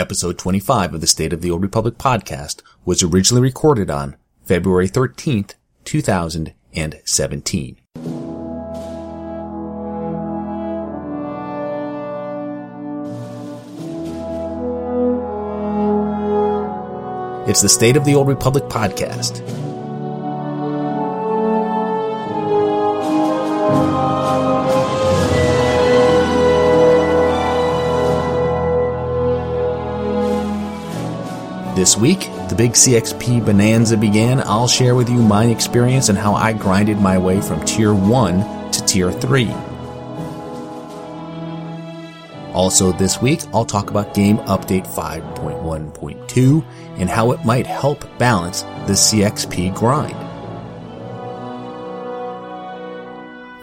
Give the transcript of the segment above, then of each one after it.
Episode 25 of the State of the Old Republic podcast was originally recorded on February 13th, 2017. It's the State of the Old Republic podcast. This week, the big CXP bonanza began. I'll share with you my experience and how I grinded my way from Tier 1 to Tier 3. Also this week, I'll talk about Game Update 5.1.2 and how it might help balance the CXP grind.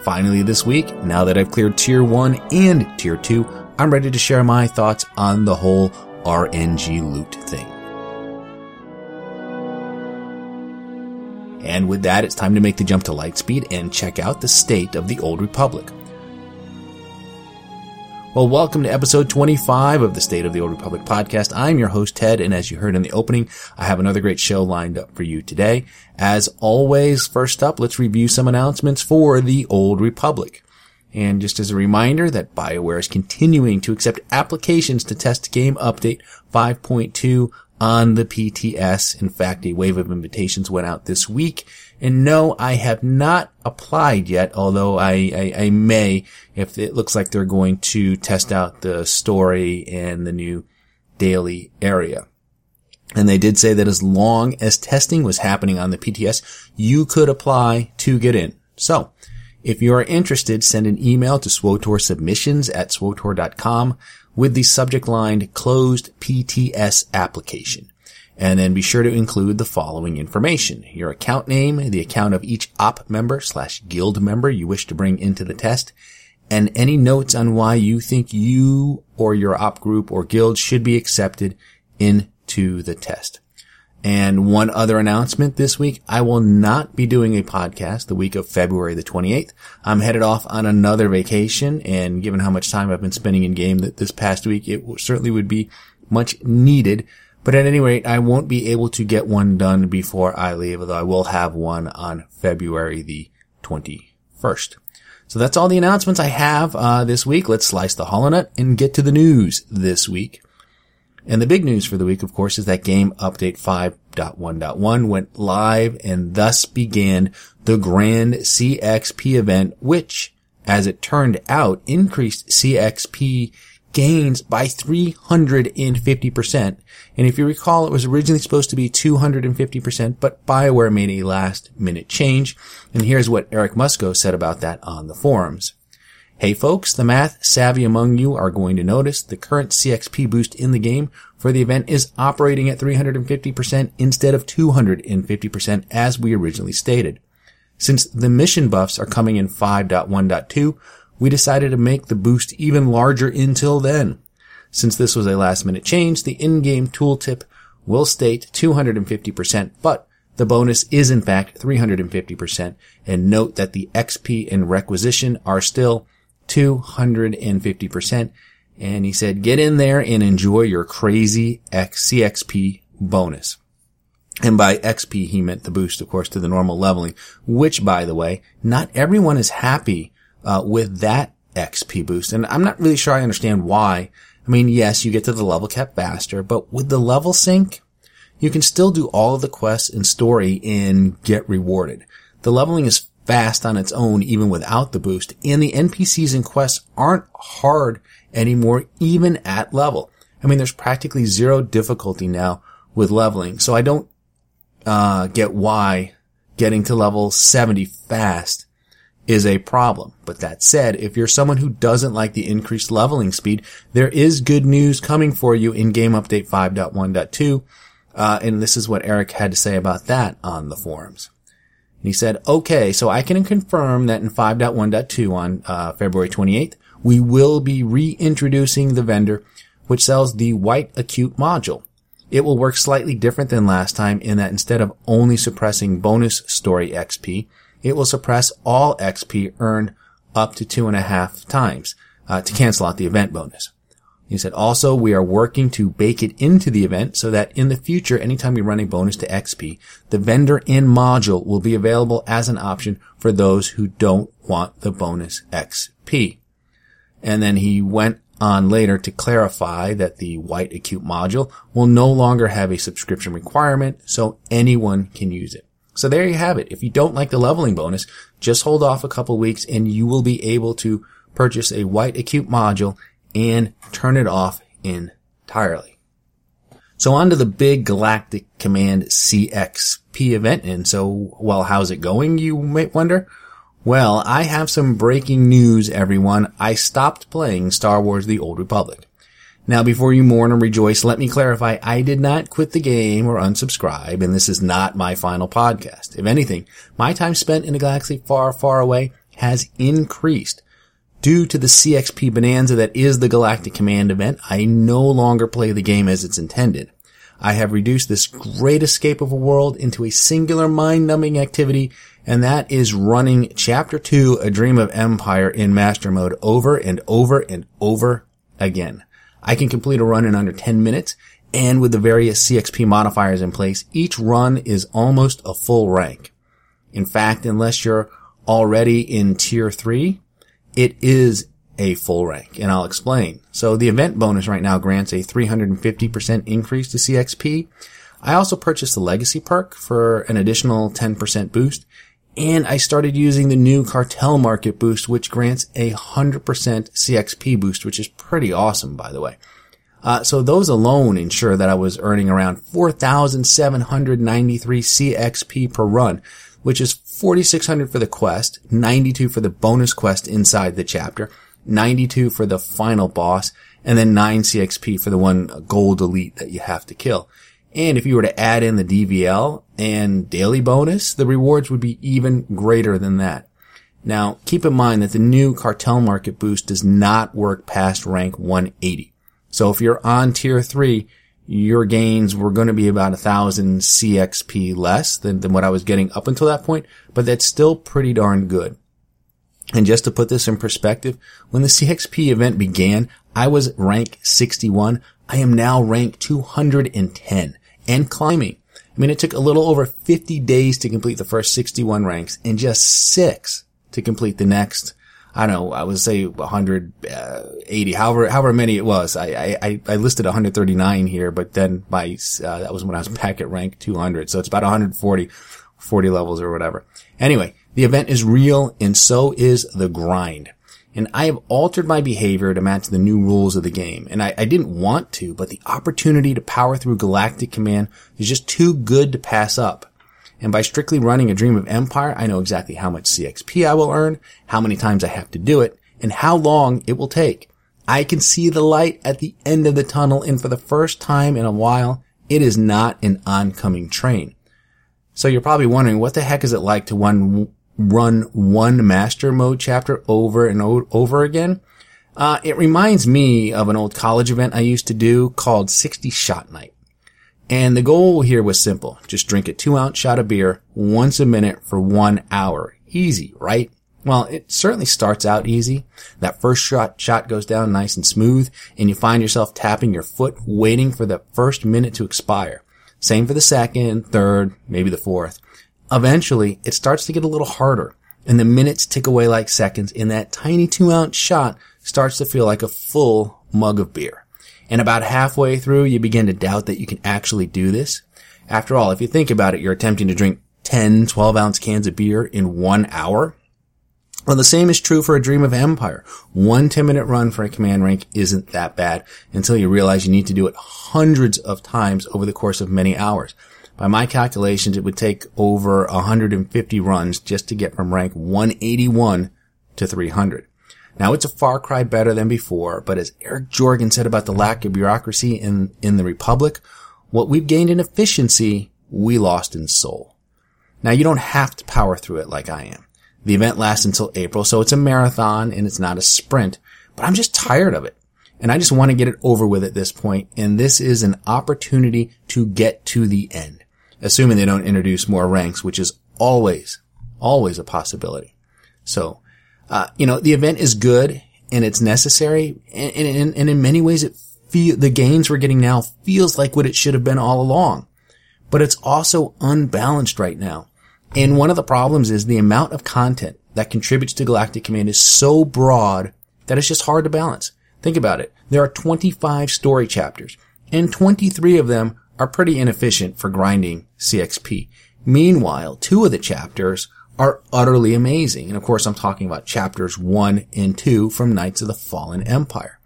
Finally this week, now that I've cleared Tier 1 and Tier 2, I'm ready to share my thoughts on the whole RNG loot thing. And with that, it's time to make the jump to Lightspeed and check out the state of the Old Republic. Well, welcome to episode 25 of the State of the Old Republic podcast. I'm your host, Ted, and as you heard in the opening, I have another great show lined up for you today. As always, first up, let's review some announcements for the Old Republic. And just as a reminder that BioWare is continuing to accept applications to test Game Update 5.2 on the PTS. In fact, a wave of invitations went out this week. And no, I have not applied yet, although I, I, I, may if it looks like they're going to test out the story and the new daily area. And they did say that as long as testing was happening on the PTS, you could apply to get in. So, if you are interested, send an email to SWTOR submissions at SWTOR.com with the subject line closed PTS application. And then be sure to include the following information. Your account name, the account of each op member slash guild member you wish to bring into the test, and any notes on why you think you or your op group or guild should be accepted into the test. And one other announcement this week, I will not be doing a podcast the week of February the 28th. I'm headed off on another vacation and given how much time I've been spending in game this past week, it certainly would be much needed. But at any rate, I won't be able to get one done before I leave, although I will have one on February the 21st. So that's all the announcements I have uh, this week. Let's slice the HoloNet and get to the news this week. And the big news for the week, of course, is that game update 5.1.1 went live and thus began the grand CXP event, which, as it turned out, increased CXP gains by 350%. And if you recall, it was originally supposed to be 250%, but BioWare made a last minute change. And here's what Eric Musco said about that on the forums. Hey folks, the math savvy among you are going to notice the current CXP boost in the game for the event is operating at 350% instead of 250% as we originally stated. Since the mission buffs are coming in 5.1.2, we decided to make the boost even larger until then. Since this was a last minute change, the in-game tooltip will state 250%, but the bonus is in fact 350% and note that the XP and requisition are still 250%. And he said, get in there and enjoy your crazy CXP bonus. And by XP, he meant the boost, of course, to the normal leveling, which, by the way, not everyone is happy uh, with that XP boost. And I'm not really sure I understand why. I mean, yes, you get to the level cap faster, but with the level sync, you can still do all of the quests and story and get rewarded. The leveling is fast on its own even without the boost, and the NPCs and quests aren't hard anymore even at level. I mean, there's practically zero difficulty now with leveling, so I don't uh, get why getting to level 70 fast is a problem. But that said, if you're someone who doesn't like the increased leveling speed, there is good news coming for you in Game Update 5.1.2, uh, and this is what Eric had to say about that on the forums. And he said, okay, so I can confirm that in 5.1.2 on uh, February 28th, we will be reintroducing the vendor which sells the white acute module. It will work slightly different than last time in that instead of only suppressing bonus story XP, it will suppress all XP earned up to two and a half times uh, to cancel out the event bonus. He said, also, we are working to bake it into the event so that in the future, anytime we run a bonus to XP, the vendor in module will be available as an option for those who don't want the bonus XP. And then he went on later to clarify that the white acute module will no longer have a subscription requirement, so anyone can use it. So there you have it. If you don't like the leveling bonus, just hold off a couple weeks and you will be able to purchase a white acute module and turn it off entirely. So on to the big Galactic Command CXP event. And so, well, how's it going, you might wonder? Well, I have some breaking news, everyone. I stopped playing Star Wars The Old Republic. Now, before you mourn and rejoice, let me clarify, I did not quit the game or unsubscribe, and this is not my final podcast. If anything, my time spent in a galaxy far, far away has increased. Due to the CXP bonanza that is the Galactic Command event, I no longer play the game as it's intended. I have reduced this great escape of a world into a singular mind-numbing activity, and that is running Chapter 2, A Dream of Empire in Master Mode over and over and over again. I can complete a run in under 10 minutes, and with the various CXP modifiers in place, each run is almost a full rank. In fact, unless you're already in Tier 3, it is a full rank, and I'll explain. So the event bonus right now grants a 350% increase to CXP. I also purchased the legacy perk for an additional 10% boost, and I started using the new cartel market boost, which grants a 100% CXP boost, which is pretty awesome, by the way. Uh, so those alone ensure that I was earning around 4,793 CXP per run, which is 4600 for the quest, 92 for the bonus quest inside the chapter, 92 for the final boss, and then 9 CXP for the one gold elite that you have to kill. And if you were to add in the DVL and daily bonus, the rewards would be even greater than that. Now, keep in mind that the new cartel market boost does not work past rank 180. So if you're on tier 3, your gains were going to be about a thousand CXP less than, than what I was getting up until that point, but that's still pretty darn good. And just to put this in perspective, when the CXP event began, I was rank 61. I am now rank 210 and climbing. I mean, it took a little over 50 days to complete the first 61 ranks and just six to complete the next I don't know, I would say 180, uh, however, however many it was. I, I, I listed 139 here, but then my, uh, that was when I was back at rank 200. So it's about 140, 40 levels or whatever. Anyway, the event is real and so is the grind. And I have altered my behavior to match the new rules of the game. And I, I didn't want to, but the opportunity to power through Galactic Command is just too good to pass up. And by strictly running a Dream of Empire, I know exactly how much CXP I will earn, how many times I have to do it, and how long it will take. I can see the light at the end of the tunnel, and for the first time in a while, it is not an oncoming train. So you're probably wondering, what the heck is it like to run, run one master mode chapter over and over again? Uh, it reminds me of an old college event I used to do called 60 Shot Night. And the goal here was simple. Just drink a two ounce shot of beer once a minute for one hour. Easy, right? Well, it certainly starts out easy. That first shot, shot goes down nice and smooth and you find yourself tapping your foot waiting for the first minute to expire. Same for the second, third, maybe the fourth. Eventually, it starts to get a little harder and the minutes tick away like seconds and that tiny two ounce shot starts to feel like a full mug of beer. And about halfway through, you begin to doubt that you can actually do this. After all, if you think about it, you're attempting to drink 10, 12 ounce cans of beer in one hour. Well, the same is true for a Dream of Empire. One 10 minute run for a command rank isn't that bad until you realize you need to do it hundreds of times over the course of many hours. By my calculations, it would take over 150 runs just to get from rank 181 to 300. Now it's a far cry better than before, but as Eric Jorgen said about the lack of bureaucracy in, in the Republic, what we've gained in efficiency, we lost in soul. Now you don't have to power through it like I am. The event lasts until April, so it's a marathon and it's not a sprint, but I'm just tired of it. And I just want to get it over with at this point, and this is an opportunity to get to the end. Assuming they don't introduce more ranks, which is always, always a possibility. So, uh, you know, the event is good and it's necessary. And, and, and in many ways, it feel, the gains we're getting now feels like what it should have been all along. But it's also unbalanced right now. And one of the problems is the amount of content that contributes to Galactic Command is so broad that it's just hard to balance. Think about it. There are 25 story chapters, and 23 of them are pretty inefficient for grinding CXP. Meanwhile, two of the chapters are utterly amazing. And of course, I'm talking about chapters one and two from Knights of the Fallen Empire.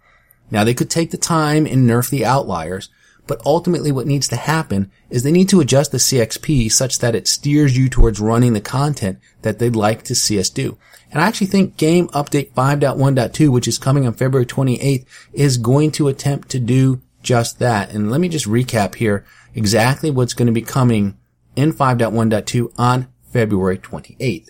Now they could take the time and nerf the outliers, but ultimately what needs to happen is they need to adjust the CXP such that it steers you towards running the content that they'd like to see us do. And I actually think game update 5.1.2, which is coming on February 28th, is going to attempt to do just that. And let me just recap here exactly what's going to be coming in 5.1.2 on February 28th.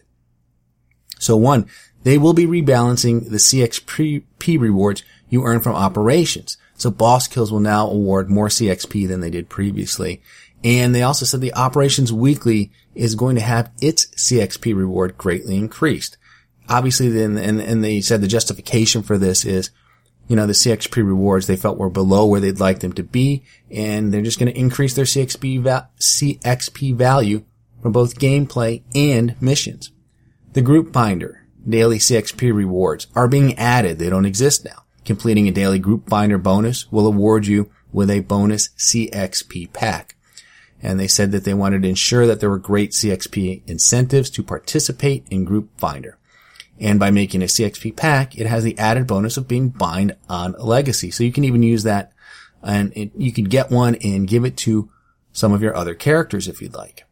So one, they will be rebalancing the CXP rewards you earn from operations. So boss kills will now award more CXP than they did previously. And they also said the operations weekly is going to have its CXP reward greatly increased. Obviously then, and, and they said the justification for this is, you know, the CXP rewards they felt were below where they'd like them to be, and they're just going to increase their CXP, va- CXP value from both gameplay and missions. The group finder, daily CXP rewards are being added. They don't exist now. Completing a daily group finder bonus will award you with a bonus CXP pack. And they said that they wanted to ensure that there were great CXP incentives to participate in group finder. And by making a CXP pack, it has the added bonus of being bind on legacy. So you can even use that and it, you can get one and give it to some of your other characters if you'd like.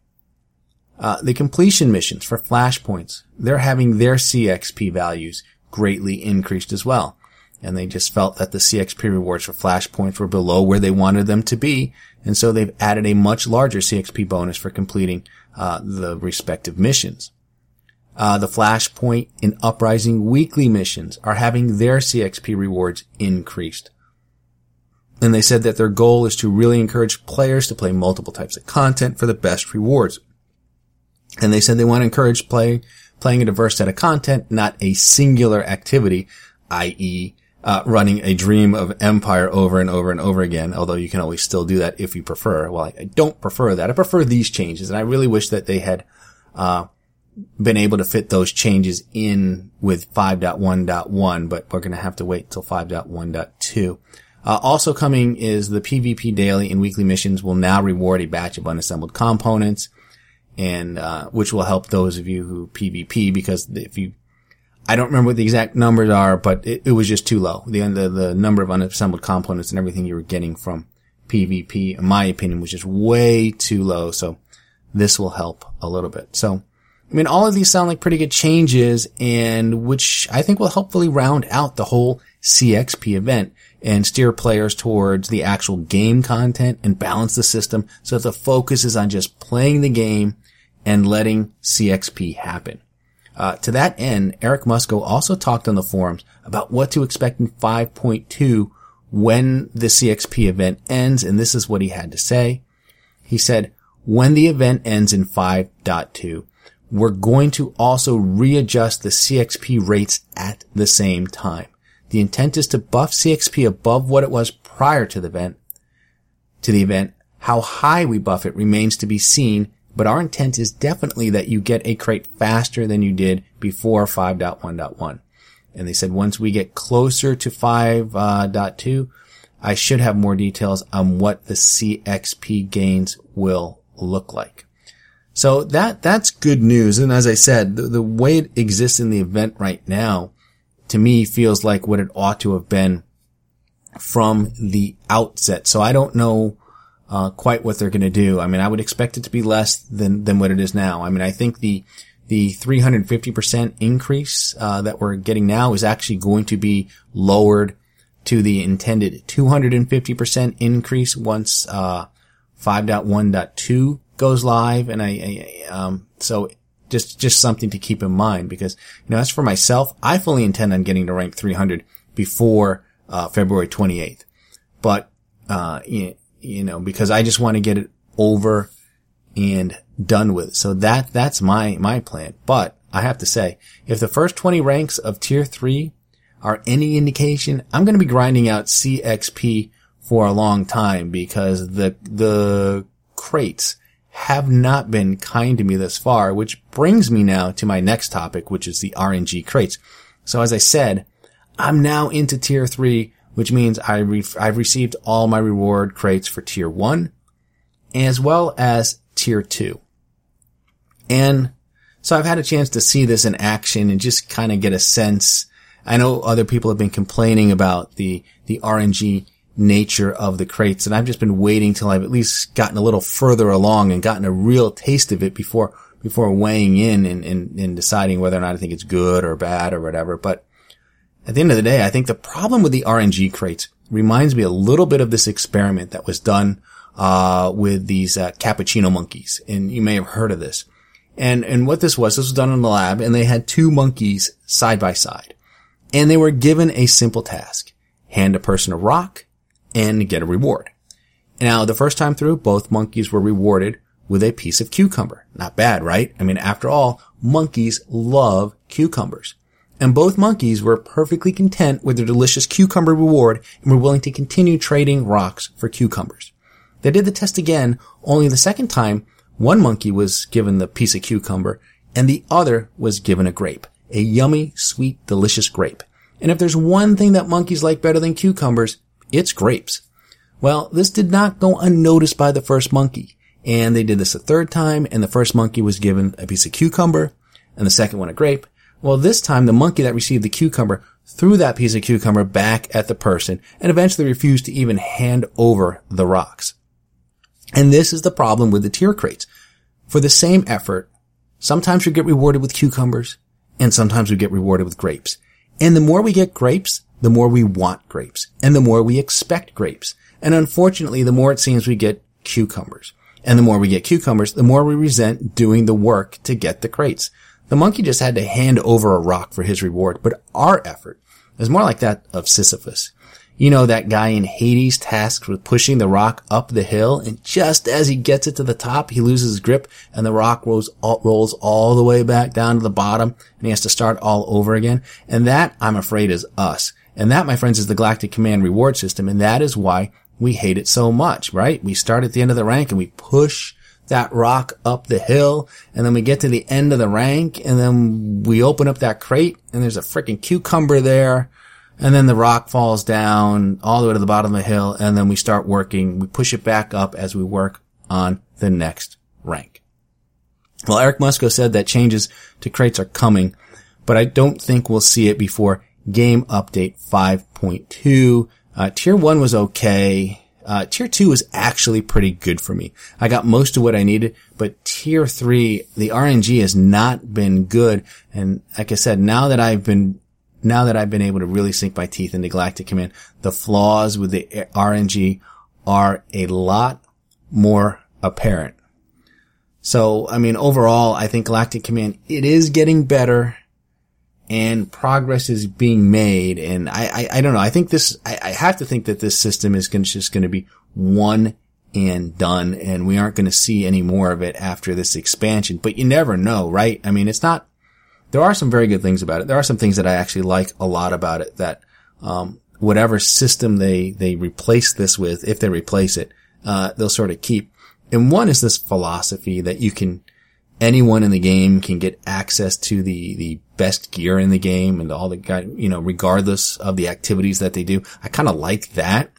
Uh, the completion missions for flashpoints, they're having their CXP values greatly increased as well. And they just felt that the CXP rewards for flashpoints were below where they wanted them to be. And so they've added a much larger CXP bonus for completing uh, the respective missions. Uh, the Flashpoint and Uprising weekly missions are having their CXP rewards increased. And they said that their goal is to really encourage players to play multiple types of content for the best rewards. And they said they want to encourage play, playing a diverse set of content, not a singular activity, i.e., uh, running a dream of empire over and over and over again, although you can always still do that if you prefer. Well, I, I don't prefer that. I prefer these changes, and I really wish that they had, uh, been able to fit those changes in with 5.1.1, but we're going to have to wait until 5.1.2. Uh, also coming is the PvP daily and weekly missions will now reward a batch of unassembled components and uh, which will help those of you who PvP because if you, I don't remember what the exact numbers are, but it, it was just too low. The, the the number of unassembled components and everything you were getting from PvP, in my opinion, was just way too low. So this will help a little bit. So. I mean, all of these sound like pretty good changes and which I think will hopefully round out the whole CXP event and steer players towards the actual game content and balance the system so that the focus is on just playing the game and letting CXP happen. Uh, to that end, Eric Musco also talked on the forums about what to expect in 5.2 when the CXP event ends, and this is what he had to say. He said, when the event ends in 5.2, we're going to also readjust the CXP rates at the same time. The intent is to buff CXP above what it was prior to the event, to the event. How high we buff it remains to be seen but our intent is definitely that you get a crate faster than you did before 5.1.1. And they said once we get closer to 5.2, uh, I should have more details on what the CXP gains will look like. So that, that's good news. And as I said, the, the way it exists in the event right now, to me feels like what it ought to have been from the outset. So I don't know uh, quite what they're going to do. I mean, I would expect it to be less than than what it is now. I mean, I think the the 350% increase uh, that we're getting now is actually going to be lowered to the intended 250% increase once uh, 5.1.2 goes live. And I, I um, so just just something to keep in mind because you know as for myself, I fully intend on getting to rank 300 before uh, February 28th. But uh, you you know, because I just want to get it over and done with. So that, that's my, my plan. But I have to say, if the first 20 ranks of tier three are any indication, I'm going to be grinding out CXP for a long time because the, the crates have not been kind to me thus far, which brings me now to my next topic, which is the RNG crates. So as I said, I'm now into tier three, which means I I've received all my reward crates for tier one, as well as tier two. And so I've had a chance to see this in action and just kind of get a sense. I know other people have been complaining about the, the RNG nature of the crates and I've just been waiting till I've at least gotten a little further along and gotten a real taste of it before, before weighing in and, and, and deciding whether or not I think it's good or bad or whatever. But at the end of the day, I think the problem with the RNG crates reminds me a little bit of this experiment that was done, uh, with these, uh, capuchin monkeys. And you may have heard of this. And, and what this was, this was done in the lab and they had two monkeys side by side and they were given a simple task. Hand a person a rock and get a reward. Now, the first time through, both monkeys were rewarded with a piece of cucumber. Not bad, right? I mean, after all, monkeys love cucumbers. And both monkeys were perfectly content with their delicious cucumber reward and were willing to continue trading rocks for cucumbers. They did the test again, only the second time, one monkey was given the piece of cucumber and the other was given a grape. A yummy, sweet, delicious grape. And if there's one thing that monkeys like better than cucumbers, it's grapes. Well, this did not go unnoticed by the first monkey. And they did this a third time, and the first monkey was given a piece of cucumber, and the second one a grape. Well, this time the monkey that received the cucumber threw that piece of cucumber back at the person, and eventually refused to even hand over the rocks. And this is the problem with the tier crates. For the same effort, sometimes we get rewarded with cucumbers, and sometimes we get rewarded with grapes. And the more we get grapes, the more we want grapes and the more we expect grapes. And unfortunately, the more it seems we get cucumbers. And the more we get cucumbers, the more we resent doing the work to get the crates. The monkey just had to hand over a rock for his reward, but our effort is more like that of Sisyphus. You know, that guy in Hades tasked with pushing the rock up the hill, and just as he gets it to the top, he loses his grip, and the rock rolls all, rolls all the way back down to the bottom, and he has to start all over again. And that, I'm afraid, is us. And that, my friends, is the Galactic Command reward system. And that is why we hate it so much, right? We start at the end of the rank and we push that rock up the hill and then we get to the end of the rank and then we open up that crate and there's a freaking cucumber there. And then the rock falls down all the way to the bottom of the hill and then we start working. We push it back up as we work on the next rank. Well, Eric Musco said that changes to crates are coming, but I don't think we'll see it before game update 5.2. Uh, tier one was okay. Uh, tier two was actually pretty good for me. I got most of what I needed, but tier three, the RNG has not been good. And like I said, now that I've been, now that I've been able to really sink my teeth into Galactic Command, the flaws with the RNG are a lot more apparent. So, I mean, overall, I think Galactic Command, it is getting better and progress is being made. And I, I, I don't know. I think this, I, I, have to think that this system is to just going to be one and done and we aren't going to see any more of it after this expansion, but you never know, right? I mean, it's not, there are some very good things about it. There are some things that I actually like a lot about it that, um, whatever system they, they replace this with, if they replace it, uh, they'll sort of keep. And one is this philosophy that you can, anyone in the game can get access to the, the best gear in the game and all the guy, you know, regardless of the activities that they do. I kind of like that.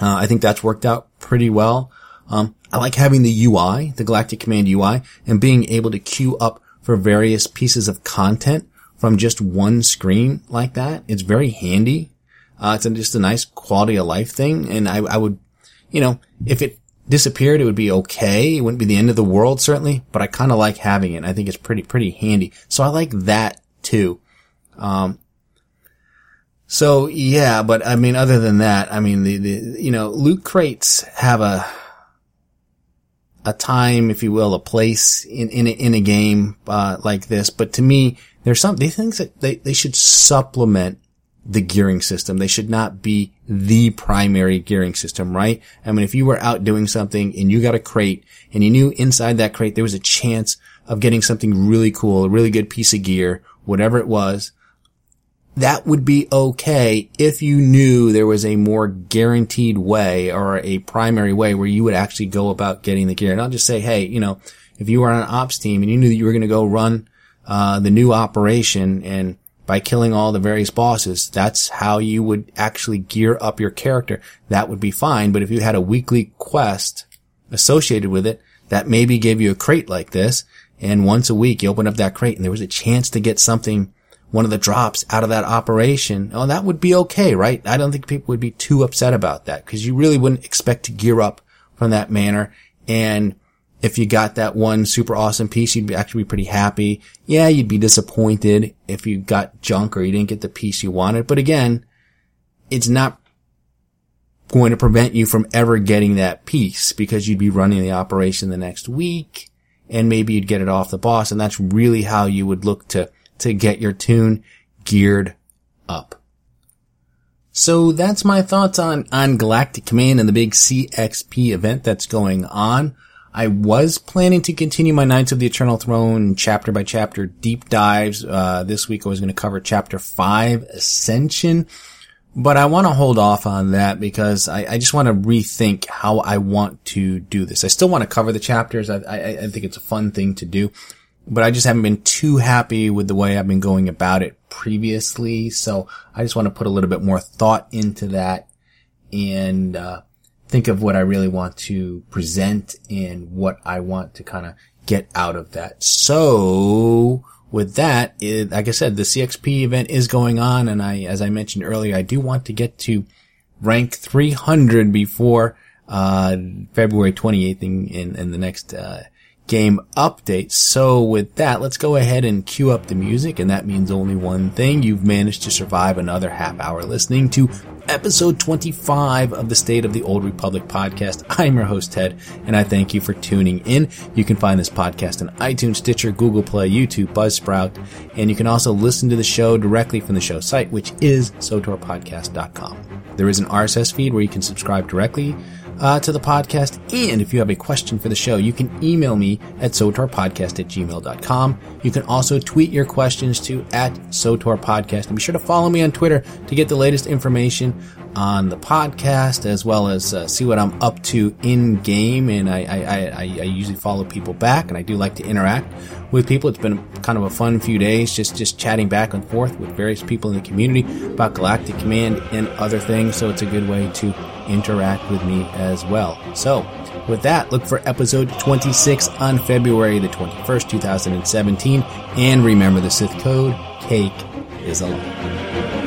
Uh, I think that's worked out pretty well. Um, I like having the UI, the Galactic Command UI, and being able to queue up for various pieces of content from just one screen like that. It's very handy. Uh, it's just a nice quality of life thing. And I, I would, you know, if it disappeared, it would be okay. It wouldn't be the end of the world, certainly, but I kind of like having it. I think it's pretty, pretty handy. So I like that too. Um, so yeah, but I mean, other than that, I mean, the, the, you know, loot crates have a, a time, if you will, a place in, in a, in a game, uh, like this. But to me, there's some, these things that they, they should supplement the gearing system. They should not be the primary gearing system, right? I mean, if you were out doing something and you got a crate and you knew inside that crate there was a chance of getting something really cool, a really good piece of gear, whatever it was, that would be okay if you knew there was a more guaranteed way or a primary way where you would actually go about getting the gear. And I'll just say, hey, you know, if you were on an ops team and you knew that you were going to go run, uh, the new operation and by killing all the various bosses, that's how you would actually gear up your character. That would be fine. But if you had a weekly quest associated with it that maybe gave you a crate like this, and once a week you open up that crate and there was a chance to get something one of the drops out of that operation, oh, that would be okay, right? I don't think people would be too upset about that because you really wouldn't expect to gear up from that manner. And if you got that one super awesome piece, you'd actually be pretty happy. Yeah, you'd be disappointed if you got junk or you didn't get the piece you wanted. But again, it's not going to prevent you from ever getting that piece because you'd be running the operation the next week and maybe you'd get it off the boss. And that's really how you would look to to get your tune geared up. So that's my thoughts on, on Galactic Command and the big CXP event that's going on. I was planning to continue my Knights of the Eternal Throne chapter by chapter deep dives. Uh, this week I was going to cover chapter five, Ascension, but I want to hold off on that because I, I, just want to rethink how I want to do this. I still want to cover the chapters. I, I, I think it's a fun thing to do, but I just haven't been too happy with the way I've been going about it previously. So I just want to put a little bit more thought into that and, uh, think of what I really want to present and what I want to kind of get out of that. So with that, it, like I said, the CXP event is going on. And I, as I mentioned earlier, I do want to get to rank 300 before, uh, February 28th in, in, in the next, uh, game update. So with that, let's go ahead and cue up the music. And that means only one thing. You've managed to survive another half hour listening to episode 25 of the State of the Old Republic podcast. I'm your host, Ted, and I thank you for tuning in. You can find this podcast on iTunes, Stitcher, Google Play, YouTube, Buzzsprout, and you can also listen to the show directly from the show site, which is sotorpodcast.com. There is an RSS feed where you can subscribe directly uh, to the podcast. And if you have a question for the show, you can email me at sotorpodcast at gmail.com. You can also tweet your questions to at sotorpodcast. And be sure to follow me on Twitter to get the latest information on the podcast as well as uh, see what I'm up to in game. And I, I, I, I, usually follow people back and I do like to interact with people. It's been kind of a fun few days just, just chatting back and forth with various people in the community about Galactic Command and other things. So it's a good way to interact with me as well. So with that, look for episode 26 on February the 21st, 2017. And remember the Sith code, cake is a lie.